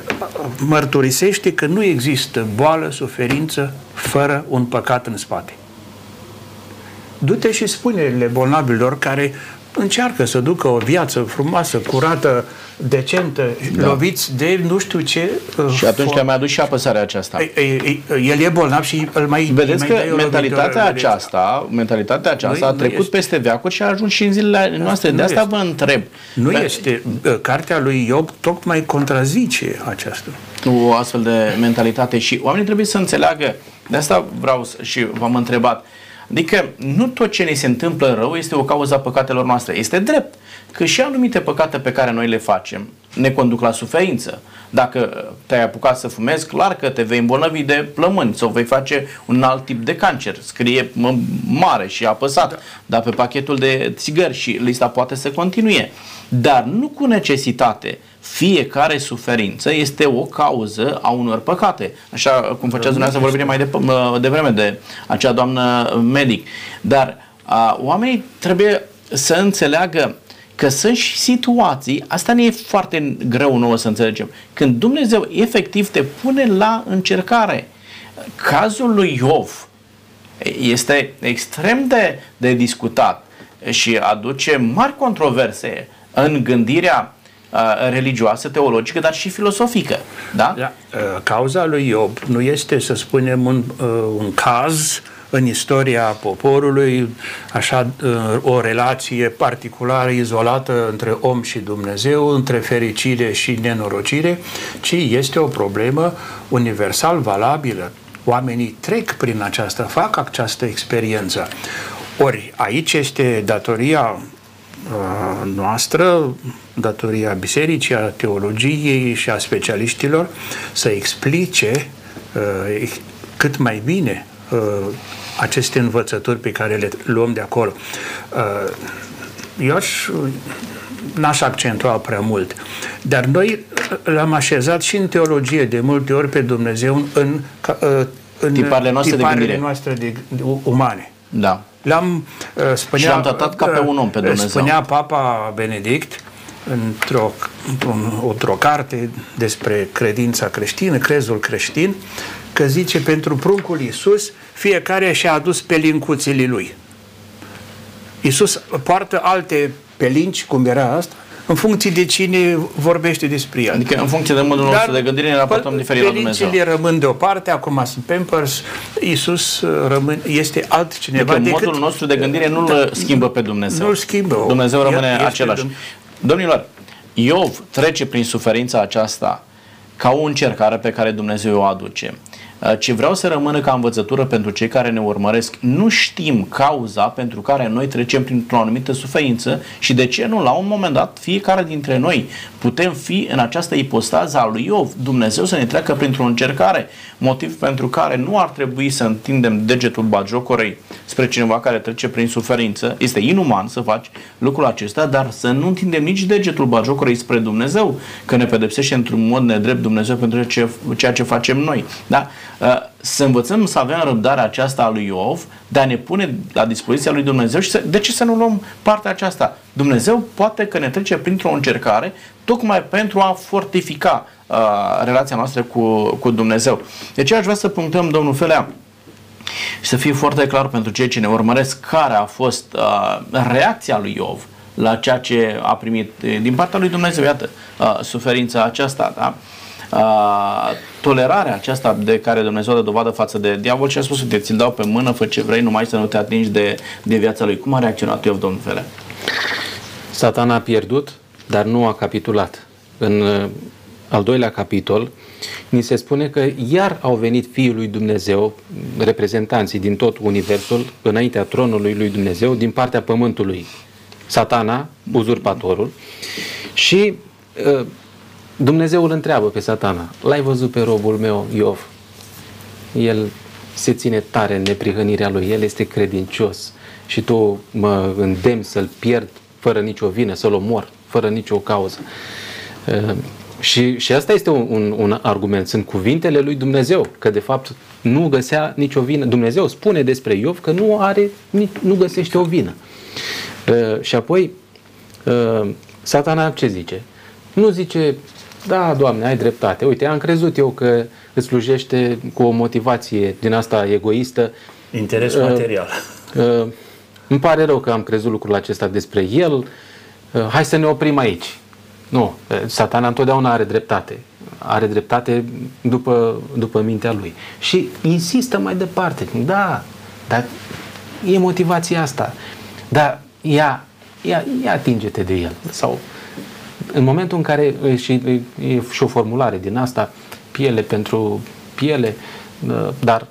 mărturisește că nu există boală, suferință, fără un păcat în spate. Du-te și spune-le bolnavilor care încearcă să ducă o viață frumoasă, curată, decentă, da. loviți de nu știu ce... Uh, și atunci for... le mai adus și apăsarea aceasta. El e bolnav și îl mai Vedeți mai că mentalitatea aceasta, mentalitatea aceasta nu, a trecut este. peste veacuri și a ajuns și în zilele da, noastre. De asta este. vă întreb. Nu Pe... este. Cartea lui Iob tocmai contrazice aceasta. O astfel de mentalitate și oamenii trebuie să înțeleagă, de asta vreau și v-am întrebat, Adică nu tot ce ne se întâmplă rău este o cauză a păcatelor noastre. Este drept că și anumite păcate pe care noi le facem ne conduc la suferință. Dacă te-ai apucat să fumezi, clar că te vei îmbolnăvi de plămâni sau vei face un alt tip de cancer. Scrie mare și apăsat, da. dar pe pachetul de țigări și lista poate să continue. Dar nu cu necesitate. Fiecare suferință este o cauză a unor păcate. Așa cum făceați dumneavoastră vorbire mai de, de vreme de acea doamnă medic. Dar a, oamenii trebuie să înțeleagă că sunt și situații, asta ne e foarte greu nouă să înțelegem, când Dumnezeu efectiv te pune la încercare. Cazul lui Iov este extrem de, de discutat și aduce mari controverse în gândirea uh, religioasă, teologică, dar și filosofică. Da? da. Uh, cauza lui Iov nu este, să spunem, un, uh, un caz în istoria poporului, așa o relație particulară, izolată între om și Dumnezeu, între fericire și nenorocire, ci este o problemă universal valabilă. Oamenii trec prin aceasta, fac această experiență. Ori aici este datoria noastră, datoria bisericii, a teologiei și a specialiștilor să explice cât mai bine aceste învățături pe care le luăm de acolo. Eu aș, n-aș accentua prea mult, dar noi l-am așezat și în teologie de multe ori pe Dumnezeu în, în tiparele noastre, tiparele de, gândire. noastre de, de umane. Da. L-am, uh, spunea, și l-am tratat ca pe un om pe uh, Dumnezeu. Spunea Papa Benedict într-o, într-o carte despre credința creștină, crezul creștin, că zice pentru pruncul Iisus fiecare și-a adus pelincuțele lui. Iisus poartă alte pelinci, cum era asta, în funcție de cine vorbește despre el. Adică în funcție de modul nostru de gândire ne raportăm diferit la Dumnezeu. rămân deoparte, acum sunt Pampers, Iisus uh, rămân, este altcineva adică decât... modul nostru de gândire nu-L da, schimbă pe Dumnezeu. Nu-L schimbă. Dumnezeu rămâne este același. Domnilor, Iov trece prin suferința aceasta ca o încercare pe care Dumnezeu o aduce. Uh, ce vreau să rămână ca învățătură pentru cei care ne urmăresc, nu știm cauza pentru care noi trecem printr-o anumită suferință și de ce nu, la un moment dat, fiecare dintre noi putem fi în această ipostază a lui Iov, Dumnezeu să ne treacă printr-o încercare, motiv pentru care nu ar trebui să întindem degetul bagiocorei spre cineva care trece prin suferință. Este inuman să faci lucrul acesta, dar să nu întindem nici degetul bagiocorei spre Dumnezeu, că ne pedepsește într-un mod nedrept Dumnezeu pentru ceea ce facem noi. Da? Uh, să învățăm să avem răbdarea aceasta a lui Iov, de a ne pune la dispoziția lui Dumnezeu și să, de ce să nu luăm partea aceasta? Dumnezeu poate că ne trece printr-o încercare tocmai pentru a fortifica uh, relația noastră cu, cu Dumnezeu. Deci aș vrea să punctăm, domnul Felea, și să fie foarte clar pentru cei ce ne urmăresc care a fost uh, reacția lui Iov la ceea ce a primit din partea lui Dumnezeu, iată, uh, suferința aceasta, da? tolerarea aceasta de care Dumnezeu dă dovadă față de diavol și a spus, uite, ți-l dau pe mână, fă ce vrei, numai să nu te atingi de, de viața lui. Cum a reacționat Iov, domnul Fele? Satan a pierdut, dar nu a capitulat. În uh, al doilea capitol, ni se spune că iar au venit Fiul lui Dumnezeu, reprezentanții din tot Universul, înaintea tronului lui Dumnezeu, din partea pământului. Satana, uzurpatorul, și uh, Dumnezeu îl întreabă pe satana, l-ai văzut pe robul meu Iov? El se ține tare în neprihănirea lui, el este credincios și tu mă îndemn să-l pierd fără nicio vină, să-l omor, fără nicio cauză. Uh, și, și asta este un, un, un argument. Sunt cuvintele lui Dumnezeu, că de fapt nu găsea nicio vină. Dumnezeu spune despre Iov că nu are, nu găsește o vină. Uh, și apoi, uh, satana ce zice? Nu zice, da, Doamne, ai dreptate. Uite, am crezut eu că îți slujește cu o motivație din asta egoistă. Interes uh, material. Uh, îmi pare rău că am crezut lucrul acesta despre el, uh, hai să ne oprim aici. Nu, uh, satana întotdeauna are dreptate. Are dreptate după, după mintea lui. Și insistă mai departe. Da, dar e motivația asta. Dar ia, ia, ia atinge-te de el. Sau în momentul în care și, e și o formulare din asta, piele pentru piele, dar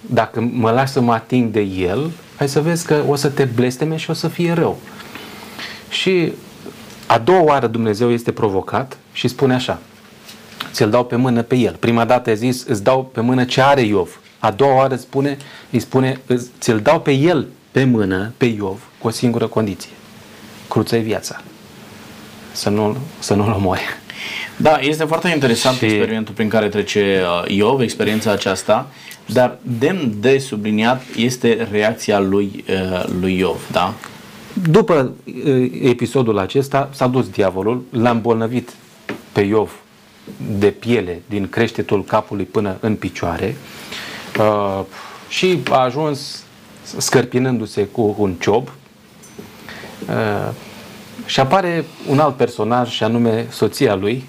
dacă mă lași să mă ating de el, hai să vezi că o să te blesteme și o să fie rău. Și a doua oară Dumnezeu este provocat și spune așa, ți-l dau pe mână pe el. Prima dată a zis, îți dau pe mână ce are Iov. A doua oară spune, îi spune, ți-l dau pe el pe mână, pe Iov, cu o singură condiție. cruță viața. Să nu, să nu-l omoare. Da, este foarte interesant și... experimentul prin care trece uh, Iov, experiența aceasta, dar demn de subliniat este reacția lui, uh, lui Iov, da? După uh, episodul acesta s-a dus diavolul, l-a îmbolnăvit pe Iov de piele din creștetul capului până în picioare uh, și a ajuns scărpinându-se cu un ciob uh, și apare un alt personaj și anume soția lui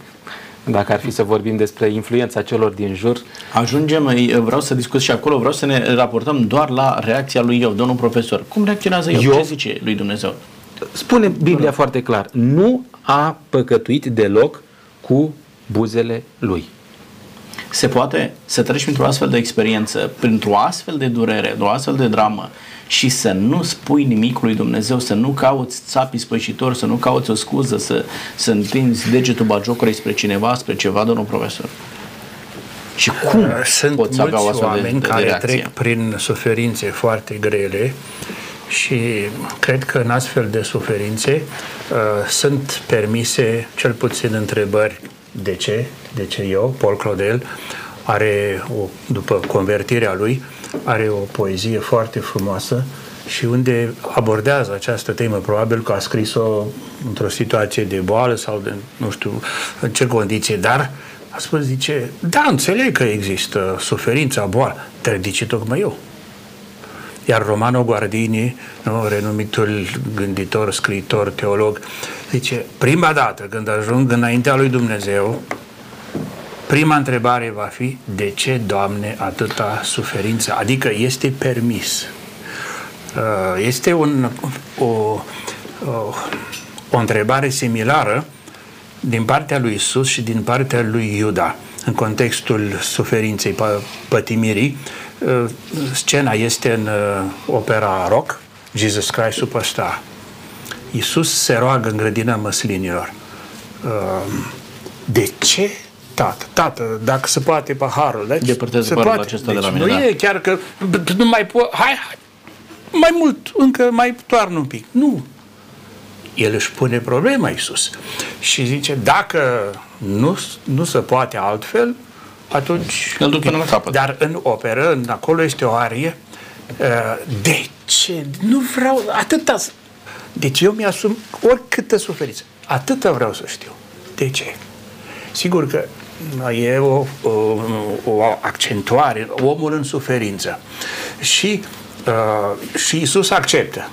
dacă ar fi să vorbim despre influența celor din jur. Ajungem, vreau să discut și acolo, vreau să ne raportăm doar la reacția lui Iov, domnul profesor. Cum reacționează Iov? Iov Ce zice lui Dumnezeu? Spune Biblia Bună. foarte clar, nu a păcătuit deloc cu buzele lui. Se poate să treci printr-o astfel de experiență, printr-o astfel de durere, o astfel de dramă și să nu spui nimic lui Dumnezeu, să nu cauți țapi spășitori, să nu cauți o scuză, să, să întinzi degetul bagiocului spre cineva, spre ceva, domnul profesor. Și cum Sunt poți avea o astfel oameni de, de, care reacție? trec prin suferințe foarte grele și cred că în astfel de suferințe uh, sunt permise cel puțin întrebări de ce, de ce eu, Paul Claudel, are, o, după convertirea lui, are o poezie foarte frumoasă și unde abordează această temă, probabil că a scris-o într-o situație de boală sau de, nu știu, în ce condiție, dar a spus, zice, da, înțeleg că există suferința, boală, dar de ce tocmai eu? Iar Romano Guardini, nu, renumitul gânditor, scriitor, teolog, zice, prima dată când ajung înaintea lui Dumnezeu, prima întrebare va fi, de ce, Doamne, atâta suferință? Adică este permis. Uh, este un, o, o, o întrebare similară din partea lui Isus și din partea lui Iuda în contextul suferinței, pătimirii, Uh, scena este în uh, opera rock, Jesus Christ Superstar. Iisus se roagă în grădina măslinilor. Uh, de ce Tată, tată, dacă se poate paharul, deci, Depărtează se poate. acesta deci, de la mine, Nu da. e chiar că nu mai pot, hai, hai, mai mult, încă mai toarnă un pic. Nu. El își pune problema, Iisus. Și zice, dacă nu, nu se poate altfel, atunci... Îl duc până la capăt. Dar în operă, în acolo este o arie, uh, de ce? Nu vreau atâta... Deci eu mi-asum oricâtă suferință. Atâta vreau să știu. De ce? Sigur că e o, o, o accentuare, omul în suferință. Și, uh, și Isus acceptă.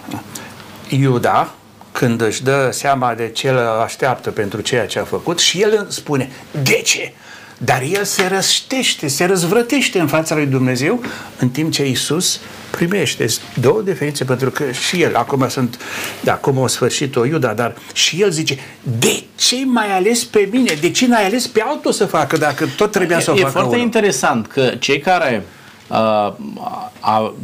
Iuda, când își dă seama de ce îl așteaptă pentru ceea ce a făcut și el spune, de ce? Dar el se răstește, se răzvrătește în fața lui Dumnezeu, în timp ce Isus primește două definiții, pentru că și el, acum sunt, da, acum o sfârșit o Iuda, dar și el zice, de ce mai ales pe mine? De ce n-ai ales pe altul să facă, dacă tot trebuia să o facă E foarte unul? interesant că cei care uh, a, a,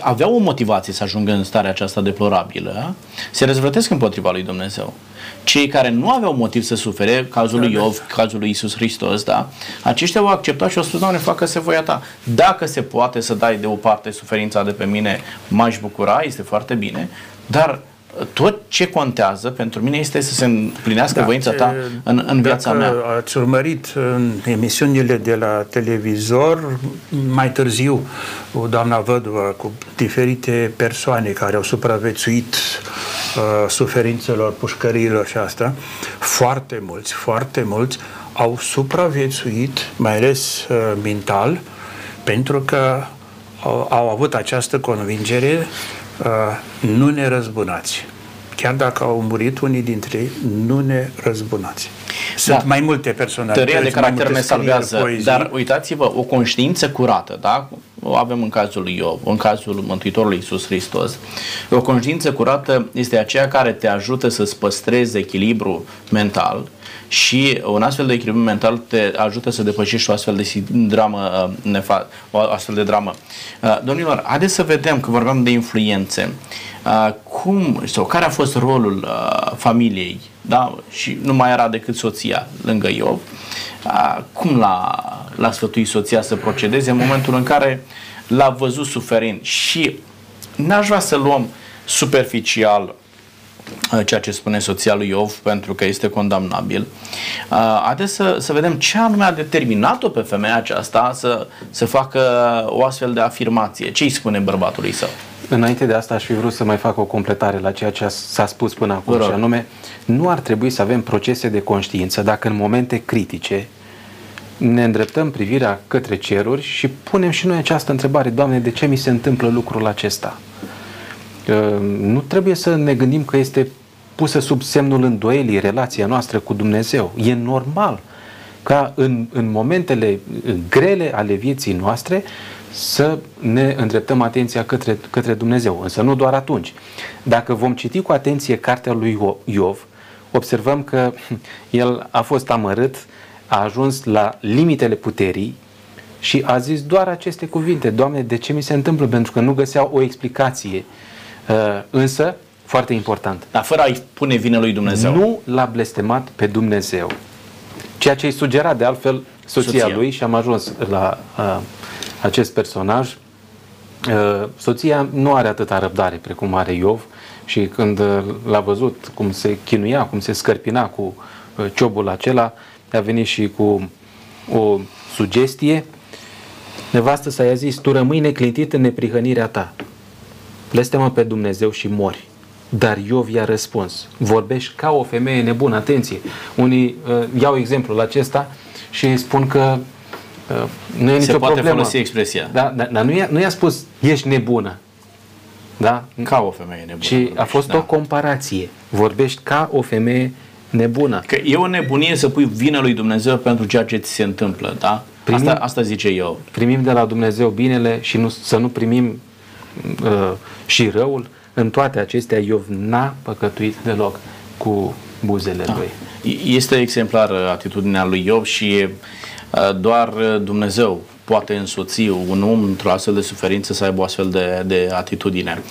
aveau o motivație să ajungă în starea aceasta deplorabilă, se răzvrătesc împotriva lui Dumnezeu cei care nu aveau motiv să sufere, cazul lui Iov, cazul lui Isus Hristos, da? Aceștia au acceptat și au spus, Doamne, facă-se voia ta. Dacă se poate să dai deoparte suferința de pe mine, m-aș bucura, este foarte bine, dar tot ce contează pentru mine este să se împlinească da, voința ta în, în viața mea. ați urmărit în emisiunile de la televizor, mai târziu, o doamna văduvă cu diferite persoane care au supraviețuit uh, suferințelor, pușcăriilor și asta, foarte mulți, foarte mulți au supraviețuit, mai ales uh, mental, pentru că au, au avut această convingere nu ne răzbunați. Chiar dacă au murit unii dintre ei, nu ne răzbunați. Sunt da. mai multe persoane. Tăria de caracter ne salvează, poezii. dar uitați-vă, o conștiință curată, da? O avem în cazul lui Iov, în cazul Mântuitorului Iisus Hristos. O conștiință curată este aceea care te ajută să-ți păstrezi echilibru mental, și un astfel de echilibru mental te ajută să depășești o astfel de dramă, uh, o astfel de dramă. Uh, domnilor, haideți să vedem că vorbeam de influențe. Uh, cum sau care a fost rolul familiei, da? Și nu mai era decât soția lângă Iov. Cum l-a, l-a sfătuit soția să procedeze în momentul în care l-a văzut suferind și n-aș vrea să luăm superficial Uh, ceea ce spune soția lui Iov, pentru că este condamnabil. Uh, haideți să, să vedem ce anume a determinat-o pe femeia aceasta să, să facă o astfel de afirmație. Ce îi spune bărbatului său? Înainte de asta aș fi vrut să mai fac o completare la ceea ce s-a spus până acum, și anume, nu ar trebui să avem procese de conștiință dacă în momente critice ne îndreptăm privirea către ceruri și punem și noi această întrebare, Doamne, de ce mi se întâmplă lucrul acesta? Nu trebuie să ne gândim că este pusă sub semnul îndoielii relația noastră cu Dumnezeu. E normal ca în, în momentele grele ale vieții noastre să ne îndreptăm atenția către, către Dumnezeu, însă nu doar atunci. Dacă vom citi cu atenție cartea lui Iov, observăm că el a fost amărât, a ajuns la limitele puterii și a zis doar aceste cuvinte, Doamne, de ce mi se întâmplă? Pentru că nu găseau o explicație uh, Uh, însă, foarte important. Dar fără a-i pune vină lui Dumnezeu. Nu l-a blestemat pe Dumnezeu. Ceea ce îi sugera de altfel soția, soția. lui și am ajuns la uh, acest personaj. Uh, soția nu are atâta răbdare precum are Iov și când uh, l-a văzut cum se chinuia, cum se scărpina cu uh, ciobul acela, a venit și cu o sugestie. Nevastă să i-a zis, tu rămâi neclintit în neprihănirea ta blestemă pe Dumnezeu și mori. Dar Iov i-a răspuns, vorbești ca o femeie nebună, atenție. Unii uh, iau exemplul acesta și spun că uh, nu e nicio Se poate problemă. folosi expresia. Da, dar da, nu, i-a, nu i-a spus, ești nebună. Da? Ca o femeie nebună. Și a fost da. o comparație. Vorbești ca o femeie nebună. Că e o nebunie să pui vină lui Dumnezeu pentru ceea ce ți se întâmplă, da? Primim, asta, asta zice eu. Primim de la Dumnezeu binele și nu, să nu primim uh, și răul, în toate acestea Iov n-a păcătuit deloc cu buzele da. lui. Este exemplar atitudinea lui Iov și uh, doar Dumnezeu poate însoți un om într-o astfel de suferință să aibă o astfel de, de atitudine.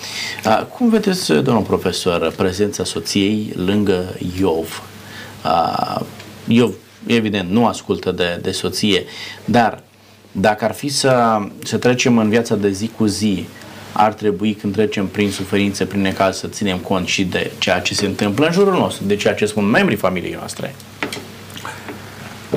Uh, cum vedeți, domnul profesor, prezența soției lângă Iov? Uh, Iov, evident, nu ascultă de, de soție, dar dacă ar fi să, să trecem în viața de zi cu zi, ar trebui când trecem prin suferințe, prin necaz, să ținem cont și de ceea ce se întâmplă în jurul nostru, de ceea ce spun membrii familiei noastre.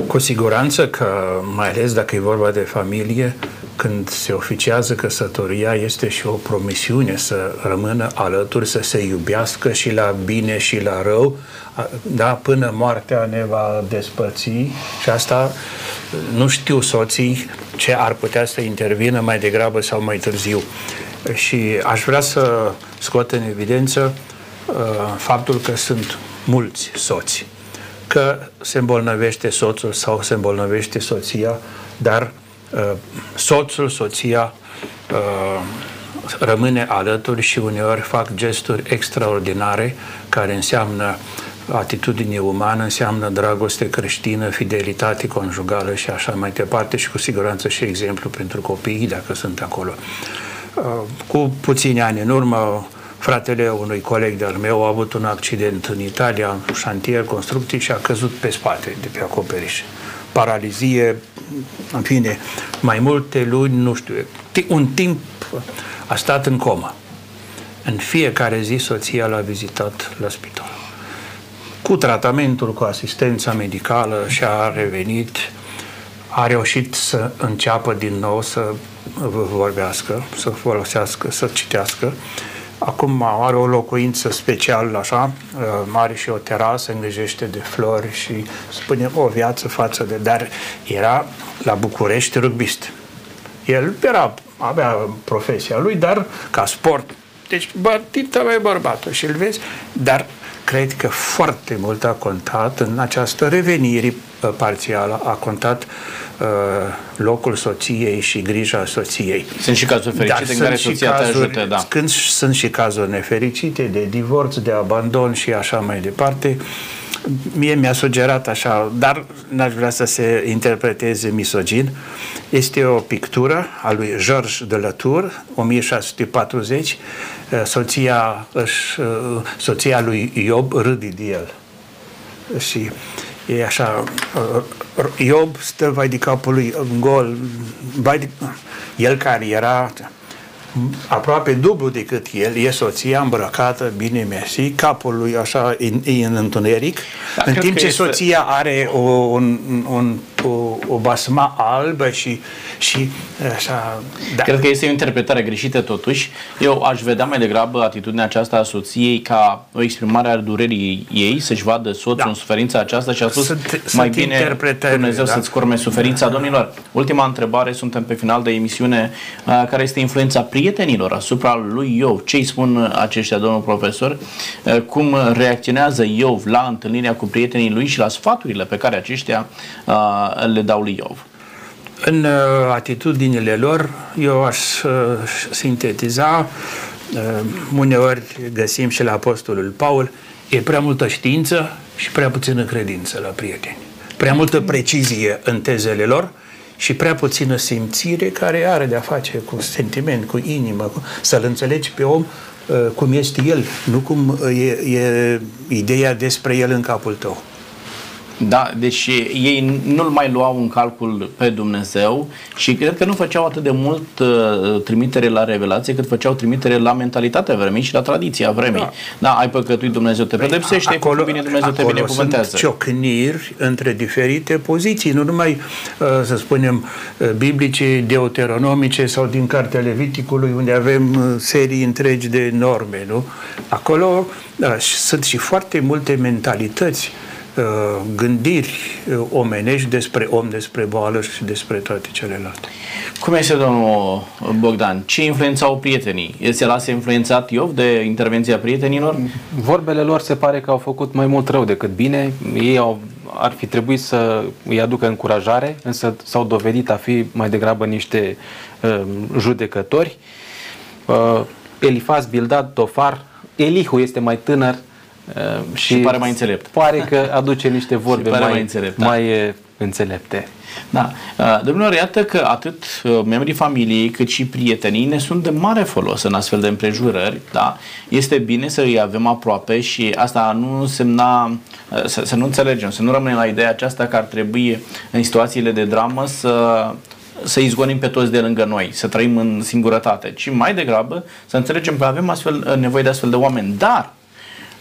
Cu siguranță că, mai ales dacă e vorba de familie, când se oficiază căsătoria, este și o promisiune să rămână alături, să se iubească și la bine și la rău, da, până moartea ne va despăți și asta nu știu soții ce ar putea să intervină mai degrabă sau mai târziu și aș vrea să scot în evidență uh, faptul că sunt mulți soți, că se îmbolnăvește soțul sau se îmbolnăvește soția, dar uh, soțul, soția uh, rămâne alături și uneori fac gesturi extraordinare care înseamnă atitudine umană, înseamnă dragoste creștină, fidelitate conjugală și așa mai departe și cu siguranță și exemplu pentru copiii dacă sunt acolo. Uh, cu puțini ani în urmă, fratele unui coleg de-al meu a avut un accident în Italia, în șantier, construcții și a căzut pe spate de pe acoperiș. Paralizie, în fine, mai multe luni, nu știu, un timp a stat în comă. În fiecare zi soția l-a vizitat la spital. Cu tratamentul, cu asistența medicală și-a revenit, a reușit să înceapă din nou să vorbească, să folosească, să citească. Acum are o locuință special, așa, mare și o terasă, îngrijește de flori și, spunem, o viață față de... Dar era la București rugbist. El era, avea profesia lui, dar ca sport deci bărtită mai bărbatul și îl vezi, dar cred că foarte mult a contat în această revenire uh, parțială, a contat uh, locul soției și grija soției. Sunt și cazuri fericite Dar în care soția cazuri, te ajută, da. Când sunt și cazuri nefericite de divorț, de abandon și așa mai departe, mie mi-a sugerat așa, dar n-aș vrea să se interpreteze misogin, este o pictură a lui Georges de Latour, 1640, soția, își, soția lui Iob râde de el. Și e așa, Iob stă vai de capul lui în gol, vai de, el care era aproape dublu decât el, e soția îmbrăcată, bine mersi, capul lui așa e în întuneric, da, în timp ce este... soția are o, un, un, o, o basma albă și, și așa... Da. Cred că este o interpretare greșită totuși. Eu aș vedea mai degrabă atitudinea aceasta a soției ca o exprimare a durerii ei, să-și vadă soțul da. în suferința aceasta și a spus sunt, mai sunt bine Dumnezeu da? să-ți curme suferința. Da. Domnilor, ultima întrebare, suntem pe final de emisiune, uh, care este influența prietenilor asupra lui Iov. Ce îi spun aceștia, domnul profesor? Uh, cum reacționează Iov la întâlnirea cu prietenii lui și la sfaturile pe care aceștia uh, le dau lui Iov? În uh, atitudinile lor, eu aș uh, sintetiza, uh, uneori găsim și la Apostolul Paul, e prea multă știință și prea puțină credință la prieteni. Prea multă precizie în tezele lor și prea puțină simțire care are de-a face cu sentiment, cu inimă, cu... să-l înțelegi pe om uh, cum este el, nu cum e, e ideea despre el în capul tău. Da, deci ei nu-l mai luau în calcul pe Dumnezeu și cred că nu făceau atât de mult uh, trimitere la revelație cât făceau trimitere la mentalitatea vremii și la tradiția vremii. Da, da ai păcătuit, Dumnezeu te păi, pedepsește, acolo, cu bine Dumnezeu te binecuvântează. Sunt ciocniri între diferite poziții, nu numai, uh, să spunem, uh, biblice, deuteronomice sau din cartea Leviticului, unde avem uh, serii întregi de norme, nu? Acolo da, sunt și foarte multe mentalități Uh, gândiri uh, omenești despre om, despre boală și despre toate celelalte. Cum este, domnul Bogdan? Ce influența au prietenii? Se lasă influențat Iov de intervenția prietenilor? Vorbele lor se pare că au făcut mai mult rău decât bine. Ei au, ar fi trebuit să îi aducă încurajare, însă s-au dovedit a fi mai degrabă niște uh, judecători. Uh, Elifaz, Bildad, Tofar, Elihu este mai tânăr, Uh, și, și pare mai înțelept. Pare că aduce niște [LAUGHS] vorbe mai, mai, înțelept, da. mai uh, înțelepte. Da. Uh, domnilor, iată că atât membrii familiei cât și prietenii ne sunt de mare folos în astfel de împrejurări. Da? Este bine să îi avem aproape și asta nu însemna să, să nu înțelegem, să nu rămânem la ideea aceasta că ar trebui în situațiile de dramă să să izgonim pe toți de lângă noi, să trăim în singurătate, ci mai degrabă să înțelegem că avem astfel, nevoie de astfel de oameni. Dar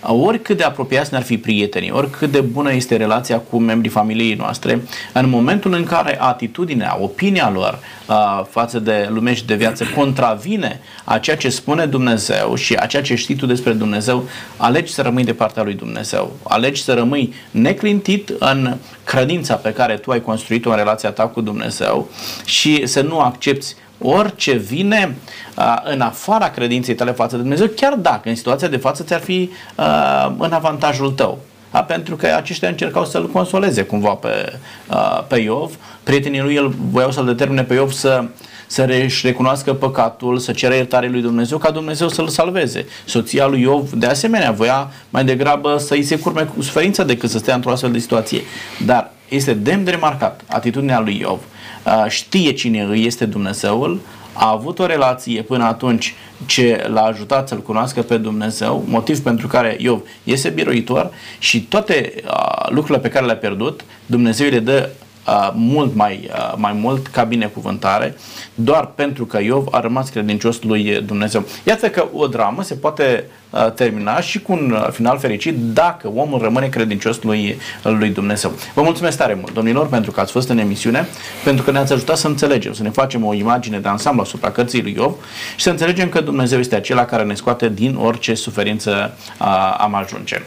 oricât de apropiați ne-ar fi prietenii, oricât de bună este relația cu membrii familiei noastre, în momentul în care atitudinea, opinia lor uh, față de lume și de viață contravine a ceea ce spune Dumnezeu și a ceea ce știi tu despre Dumnezeu, alegi să rămâi de partea lui Dumnezeu. Alegi să rămâi neclintit în credința pe care tu ai construit-o în relația ta cu Dumnezeu și să nu accepti orice vine uh, în afara credinței tale față de Dumnezeu, chiar dacă în situația de față ți-ar fi uh, în avantajul tău. Da? Pentru că aceștia încercau să-l consoleze cumva pe, uh, pe Iov. Prietenii lui el voiau să-l determine pe Iov să să își recunoască păcatul, să cere iertare lui Dumnezeu, ca Dumnezeu să-l salveze. Soția lui Iov, de asemenea, voia mai degrabă să-i se curme cu suferința decât să stea într-o astfel de situație. Dar este demn de remarcat atitudinea lui Iov. Uh, știe cine îi este Dumnezeul, a avut o relație până atunci ce l-a ajutat să-L cunoască pe Dumnezeu, motiv pentru care Iov este biruitor și toate uh, lucrurile pe care le-a pierdut, Dumnezeu le dă uh, mult mai, uh, mai mult ca binecuvântare, doar pentru că Iov a rămas credincios lui Dumnezeu. Iată că o dramă se poate uh, termina și cu un uh, final fericit dacă omul rămâne credincios lui, lui Dumnezeu. Vă mulțumesc tare mult, domnilor, pentru că ați fost în emisiune, pentru că ne-ați ajutat să înțelegem, să ne facem o imagine de ansamblu asupra cărții lui Iov și să înțelegem că Dumnezeu este acela care ne scoate din orice suferință uh, am ajunge.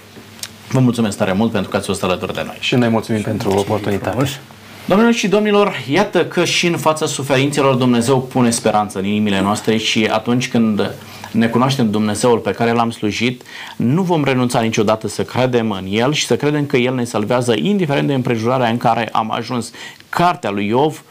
Vă mulțumesc tare mult pentru că ați fost alături de noi. Și noi mulțumim pentru mulțumim oportunitate. Frumos. Domnilor și domnilor, iată că și în fața suferințelor Dumnezeu pune speranță în inimile noastre și atunci când ne cunoaștem Dumnezeul pe care l-am slujit, nu vom renunța niciodată să credem în El și să credem că El ne salvează indiferent de împrejurarea în care am ajuns. Cartea lui Iov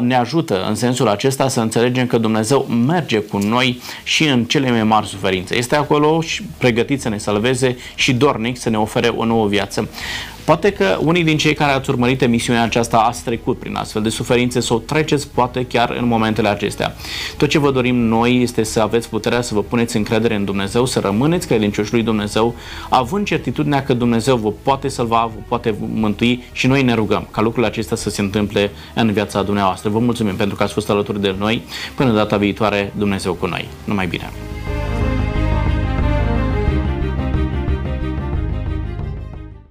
ne ajută în sensul acesta să înțelegem că Dumnezeu merge cu noi și în cele mai mari suferințe. Este acolo și pregătit să ne salveze și dornic să ne ofere o nouă viață. Poate că unii din cei care ați urmărit emisiunea aceasta ați trecut prin astfel de suferințe sau treceți poate chiar în momentele acestea. Tot ce vă dorim noi este să aveți puterea să vă puneți încredere în Dumnezeu, să rămâneți credincioși lui Dumnezeu, având certitudinea că Dumnezeu vă poate salva, vă poate mântui și noi ne rugăm ca lucrurile acestea să se întâmple în viața dumneavoastră. Vă mulțumim pentru că ați fost alături de noi. Până data viitoare, Dumnezeu cu noi. Numai bine!